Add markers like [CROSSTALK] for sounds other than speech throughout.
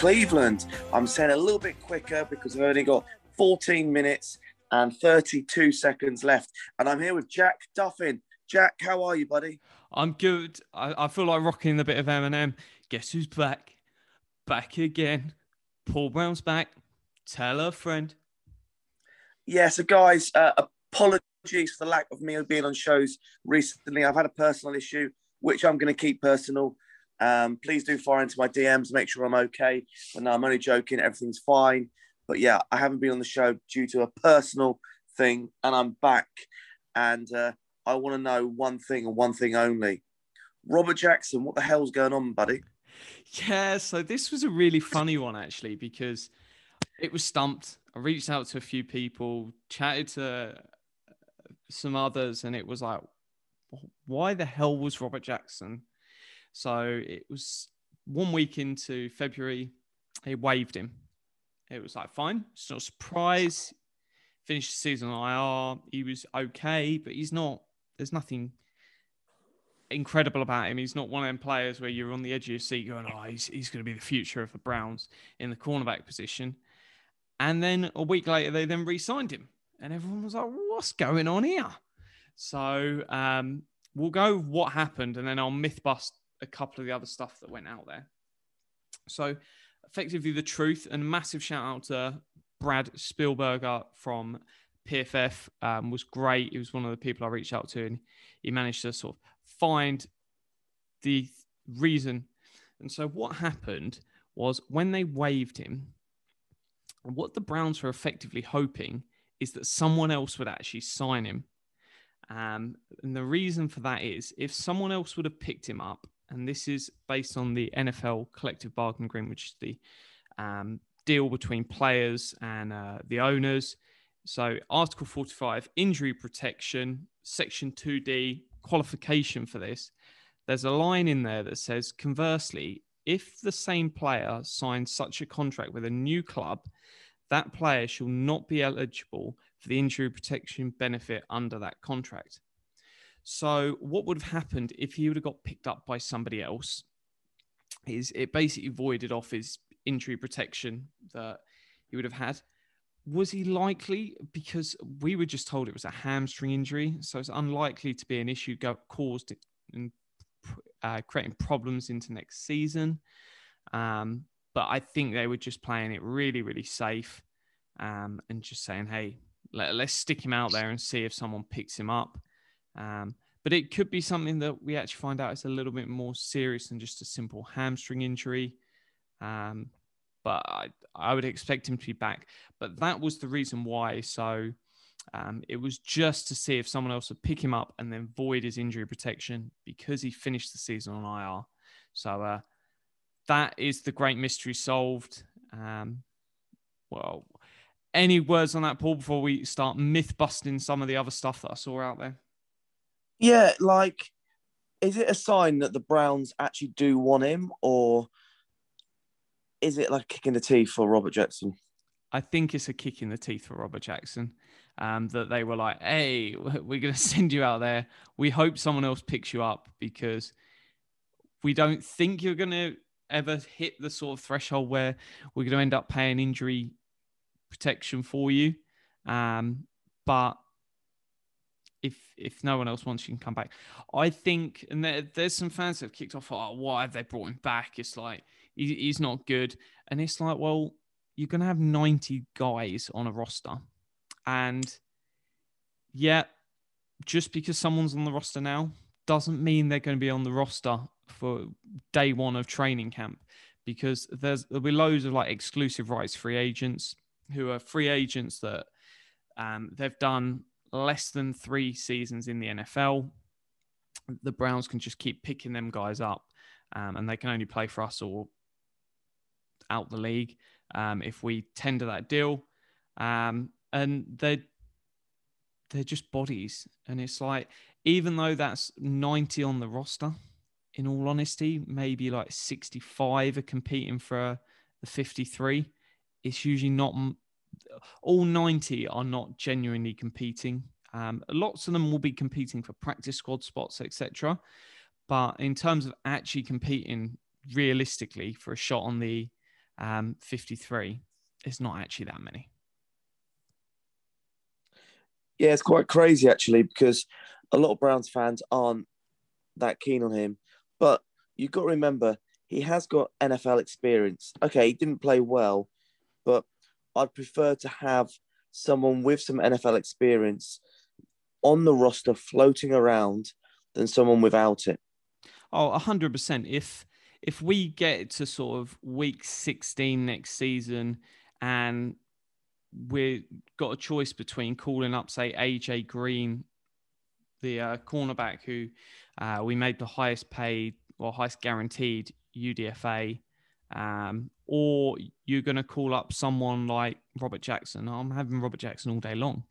Cleveland. I'm saying a little bit quicker because I've only got 14 minutes and 32 seconds left. And I'm here with Jack Duffin. Jack, how are you, buddy? I'm good. I, I feel like rocking a bit of Eminem. Guess who's back? Back again. Paul Brown's back. Tell a friend. Yeah, so guys, uh, apologies for the lack of me being on shows recently. I've had a personal issue, which I'm going to keep personal. Um, please do fire into my DMs, make sure I'm okay. But no, I'm only joking. Everything's fine. But yeah, I haven't been on the show due to a personal thing, and I'm back. And uh, I want to know one thing and one thing only. Robert Jackson, what the hell's going on, buddy? Yeah, so this was a really funny one actually because it was stumped. I reached out to a few people, chatted to some others, and it was like, why the hell was Robert Jackson? So it was one week into February, he waived him. It was like, fine, it's not a surprise. Finished the season on IR. He was okay, but he's not, there's nothing incredible about him. He's not one of them players where you're on the edge of your seat going, oh, he's, he's going to be the future of the Browns in the cornerback position. And then a week later, they then re signed him. And everyone was like, what's going on here? So um, we'll go what happened and then I'll myth bust a couple of the other stuff that went out there. So, effectively, the truth and massive shout out to Brad Spielberger from PFF um, was great. He was one of the people I reached out to, and he managed to sort of find the reason. And so, what happened was when they waived him, what the Browns were effectively hoping is that someone else would actually sign him. Um, and the reason for that is if someone else would have picked him up, and this is based on the NFL collective bargaining agreement, which is the um, deal between players and uh, the owners. So, Article 45, injury protection, Section 2D, qualification for this. There's a line in there that says, conversely, if the same player signs such a contract with a new club, that player shall not be eligible for the injury protection benefit under that contract. So, what would have happened if he would have got picked up by somebody else? Is it basically voided off his injury protection that he would have had? Was he likely? Because we were just told it was a hamstring injury, so it's unlikely to be an issue caused in uh, creating problems into next season. Um, but I think they were just playing it really, really safe um, and just saying, hey, let, us stick him out there and see if someone picks him up. Um, but it could be something that we actually find out is a little bit more serious than just a simple hamstring injury. Um, but I, I would expect him to be back. But that was the reason why. So um, it was just to see if someone else would pick him up and then void his injury protection because he finished the season on IR. So uh, that is the great mystery solved. Um, well, any words on that, Paul, before we start myth busting some of the other stuff that I saw out there? Yeah, like, is it a sign that the Browns actually do want him, or is it like a kick in the teeth for Robert Jackson? I think it's a kick in the teeth for Robert Jackson. Um, that they were like, hey, [LAUGHS] we're going to send you out there. We hope someone else picks you up because we don't think you're going to ever hit the sort of threshold where we're going to end up paying injury protection for you. Um, but if if no one else wants, you can come back. I think, and there, there's some fans that have kicked off. Oh, why have they brought him back? It's like he, he's not good, and it's like, well, you're to have 90 guys on a roster, and yeah, just because someone's on the roster now doesn't mean they're going to be on the roster for day one of training camp, because there's there'll be loads of like exclusive rights free agents who are free agents that um, they've done less than three seasons in the NFL. the Browns can just keep picking them guys up, um, and they can only play for us or out the league um, if we tender that deal. Um, and they they're just bodies, and it's like even though that's ninety on the roster, in all honesty, maybe like sixty five are competing for the fifty three. It's usually not all ninety are not genuinely competing. Um, lots of them will be competing for practice squad spots, etc. But in terms of actually competing realistically for a shot on the um, 53, it's not actually that many. Yeah, it's quite crazy actually because a lot of Browns fans aren't that keen on him. But you've got to remember he has got NFL experience. Okay, he didn't play well, but I'd prefer to have someone with some NFL experience on the roster floating around than someone without it. Oh, 100%. If if we get to sort of week sixteen next season and we've got a choice between calling up, say, AJ Green, the uh, cornerback who uh, we made the highest paid or highest guaranteed UDFA, um, or you're going to call up someone like Robert Jackson. I'm having Robert Jackson all day long.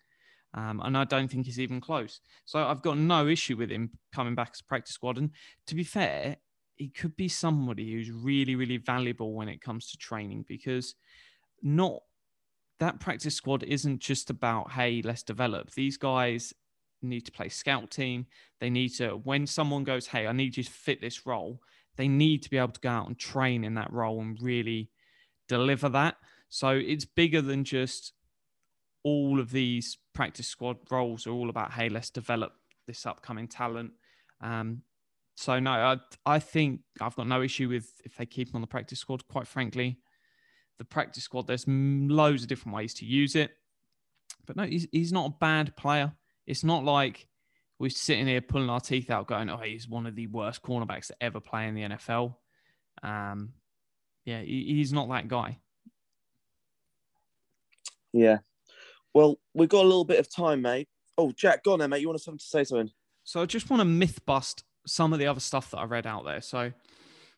Um, and I don't think he's even close. So I've got no issue with him coming back as practice squad. And to be fair, he could be somebody who's really, really valuable when it comes to training because not that practice squad isn't just about, hey, let's develop. These guys need to play scout team. They need to, when someone goes, hey, I need you to fit this role, they need to be able to go out and train in that role and really deliver that. So it's bigger than just all of these practice squad roles are all about, hey, let's develop this upcoming talent. Um, so no, I, I think I've got no issue with if they keep him on the practice squad. Quite frankly, the practice squad, there's loads of different ways to use it. But no, he's, he's not a bad player. It's not like we're sitting here pulling our teeth out, going, "Oh, he's one of the worst cornerbacks to ever play in the NFL." Um, yeah, he, he's not that guy. Yeah. Well, we've got a little bit of time, mate. Oh, Jack, go on there, mate. You want something to say something? So I just want to myth bust some of the other stuff that I read out there. So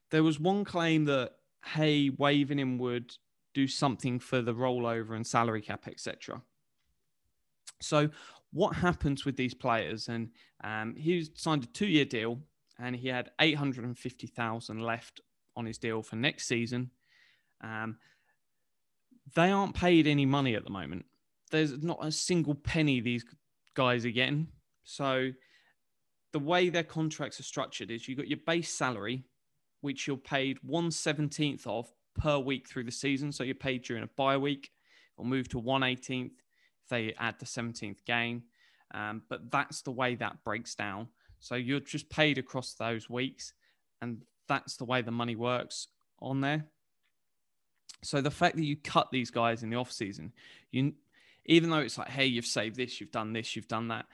there was one claim that hey, waving him would do something for the rollover and salary cap, etc. So what happens with these players? And um, he signed a two-year deal, and he had eight hundred and fifty thousand left on his deal for next season. Um, they aren't paid any money at the moment. There's not a single penny these guys are getting. So the way their contracts are structured is you've got your base salary, which you're paid one seventeenth of per week through the season. So you're paid during a bye week, or move to one eighteenth they add the seventeenth game. Um, but that's the way that breaks down. So you're just paid across those weeks, and that's the way the money works on there. So the fact that you cut these guys in the off season, you even though it's like, hey, you've saved this, you've done this, you've done that,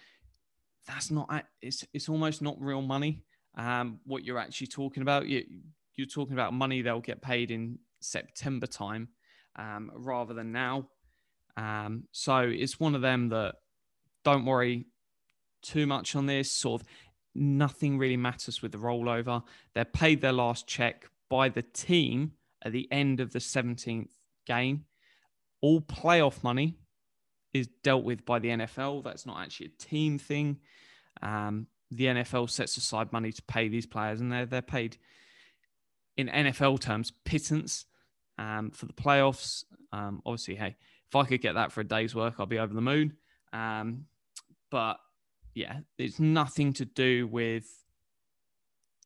that's not it's it's almost not real money. Um, what you're actually talking about, you you're talking about money they'll get paid in September time, um, rather than now. Um, so it's one of them that don't worry too much on this. Sort of nothing really matters with the rollover. They're paid their last check by the team at the end of the 17th game. All playoff money is dealt with by the NFL. That's not actually a team thing. Um, the NFL sets aside money to pay these players, and they're they're paid in NFL terms pittance um, for the playoffs. Um, obviously, hey, if I could get that for a day's work, I'll be over the moon. Um, but yeah, it's nothing to do with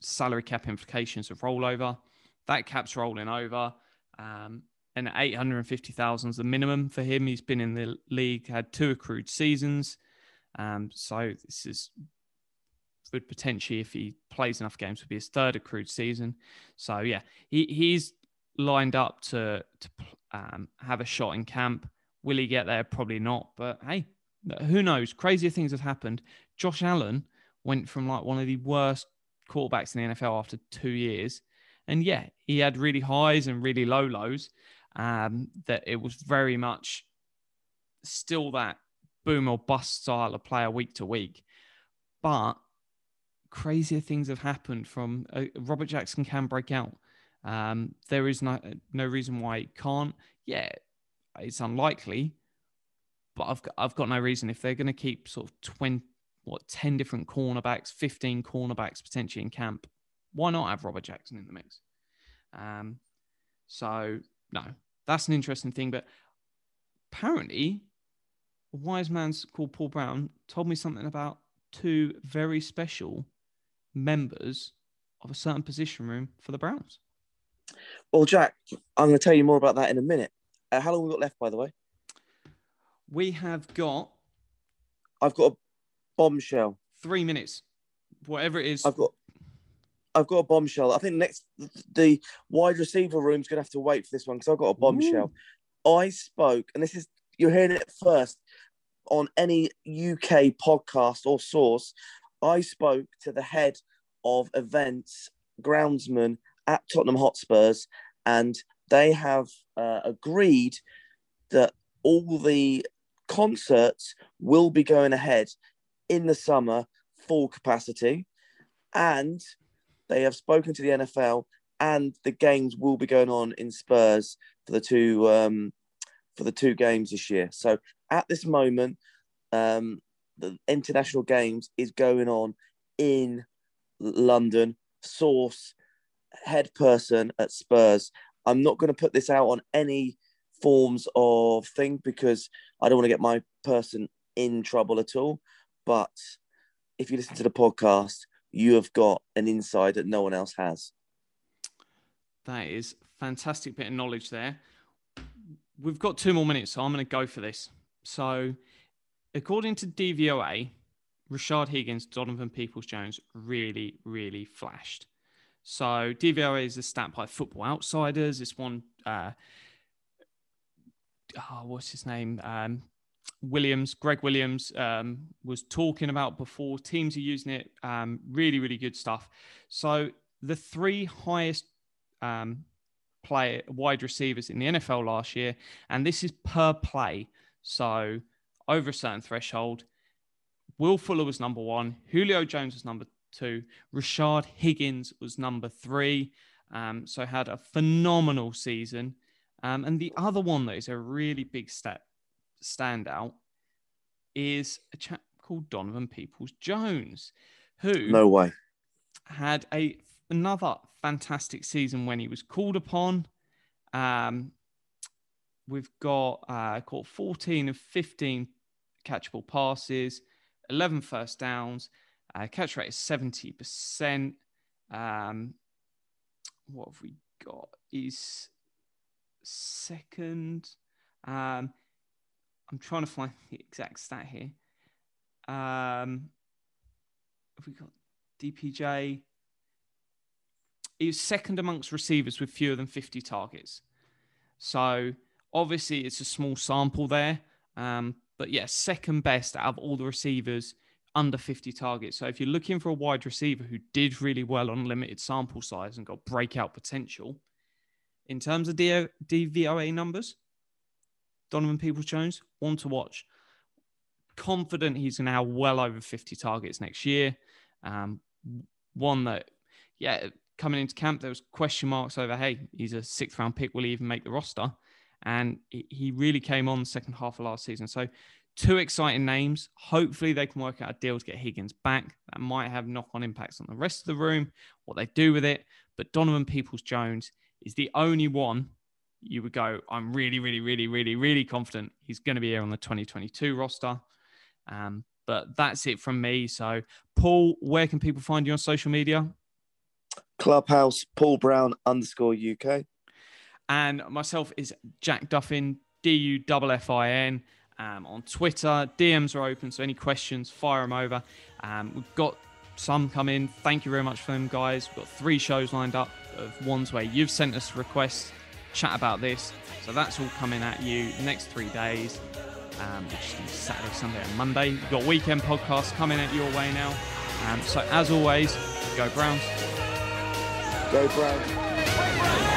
salary cap implications of rollover. That cap's rolling over. Um, and 850,000 is the minimum for him. He's been in the league, had two accrued seasons. Um, so this is would potentially, if he plays enough games, would be his third accrued season. So yeah, he, he's lined up to to um, have a shot in camp. Will he get there? Probably not. But hey, who knows? Crazier things have happened. Josh Allen went from like one of the worst quarterbacks in the NFL after two years, and yeah, he had really highs and really low lows. Um, that it was very much still that boom or bust style of player week to week. But crazier things have happened. From uh, Robert Jackson can break out. Um, there is no no reason why it can't. Yeah, it's unlikely, but I've got, I've got no reason if they're going to keep sort of twenty what ten different cornerbacks, fifteen cornerbacks potentially in camp. Why not have Robert Jackson in the mix? Um, so no, that's an interesting thing. But apparently, a wise man called Paul Brown told me something about two very special members of a certain position room for the Browns. Well, Jack, I'm going to tell you more about that in a minute. Uh, how long we got left, by the way? We have got I've got a bombshell. three minutes, whatever it is. I've got I've got a bombshell. I think next the wide receiver room's gonna have to wait for this one because I've got a bombshell. I spoke, and this is you're hearing it first on any UK podcast or source. I spoke to the head of events groundsman at Tottenham Hotspurs, and they have uh, agreed that all the concerts will be going ahead in the summer full capacity and they have spoken to the NFL and the games will be going on in Spurs for the two um, for the two games this year. So at this moment, um, the international games is going on in London. Source head person at Spurs. I'm not going to put this out on any forms of thing because I don't want to get my person in trouble at all. But if you listen to the podcast, you have got an insight that no one else has. That is fantastic bit of knowledge there. We've got two more minutes, so I'm going to go for this. So, according to DVOA, Rashard Higgins, Donovan Peoples Jones really, really flashed. So, DVOA is a stat by Football Outsiders. It's one, uh, oh, what's his name? Um, Williams, Greg Williams, um, was talking about before. Teams are using it. Um, really, really good stuff. So the three highest um, play wide receivers in the NFL last year, and this is per play. So over a certain threshold. Will Fuller was number one. Julio Jones was number two. Rashard Higgins was number three. Um, so had a phenomenal season. Um, and the other one that is a really big step standout is a chap called Donovan Peoples Jones, who No way. had a another fantastic season when he was called upon. Um, we've got uh, caught 14 of 15 catchable passes, 11 first downs, uh, catch rate is 70%. Um, what have we got? He's second. Um, I'm trying to find the exact stat here. Um, have we got DPJ? He was second amongst receivers with fewer than 50 targets. So obviously it's a small sample there. Um, but yeah, second best out of all the receivers under 50 targets. So if you're looking for a wide receiver who did really well on limited sample size and got breakout potential, in terms of D- DVOA numbers, Donovan Peoples Jones, one to watch. Confident he's have well over 50 targets next year. Um, one that, yeah, coming into camp, there was question marks over, hey, he's a sixth round pick. Will he even make the roster? And he really came on the second half of last season. So, two exciting names. Hopefully, they can work out a deal to get Higgins back. That might have knock on impacts on the rest of the room, what they do with it. But Donovan Peoples Jones is the only one you would go, I'm really, really, really, really, really confident he's going to be here on the 2022 roster. Um, but that's it from me. So, Paul, where can people find you on social media? Clubhouse Paul Brown underscore UK. And myself is Jack Duffin, D U F F I N. Um, on Twitter, DMs are open, so any questions, fire them over. Um, we've got some come in. Thank you very much for them, guys. We've got three shows lined up of ones where you've sent us requests, chat about this. So that's all coming at you next three days, um, which is Saturday, Sunday, and Monday. We've got weekend podcasts coming at your way now. Um, so as always, go Browns. Go Browns.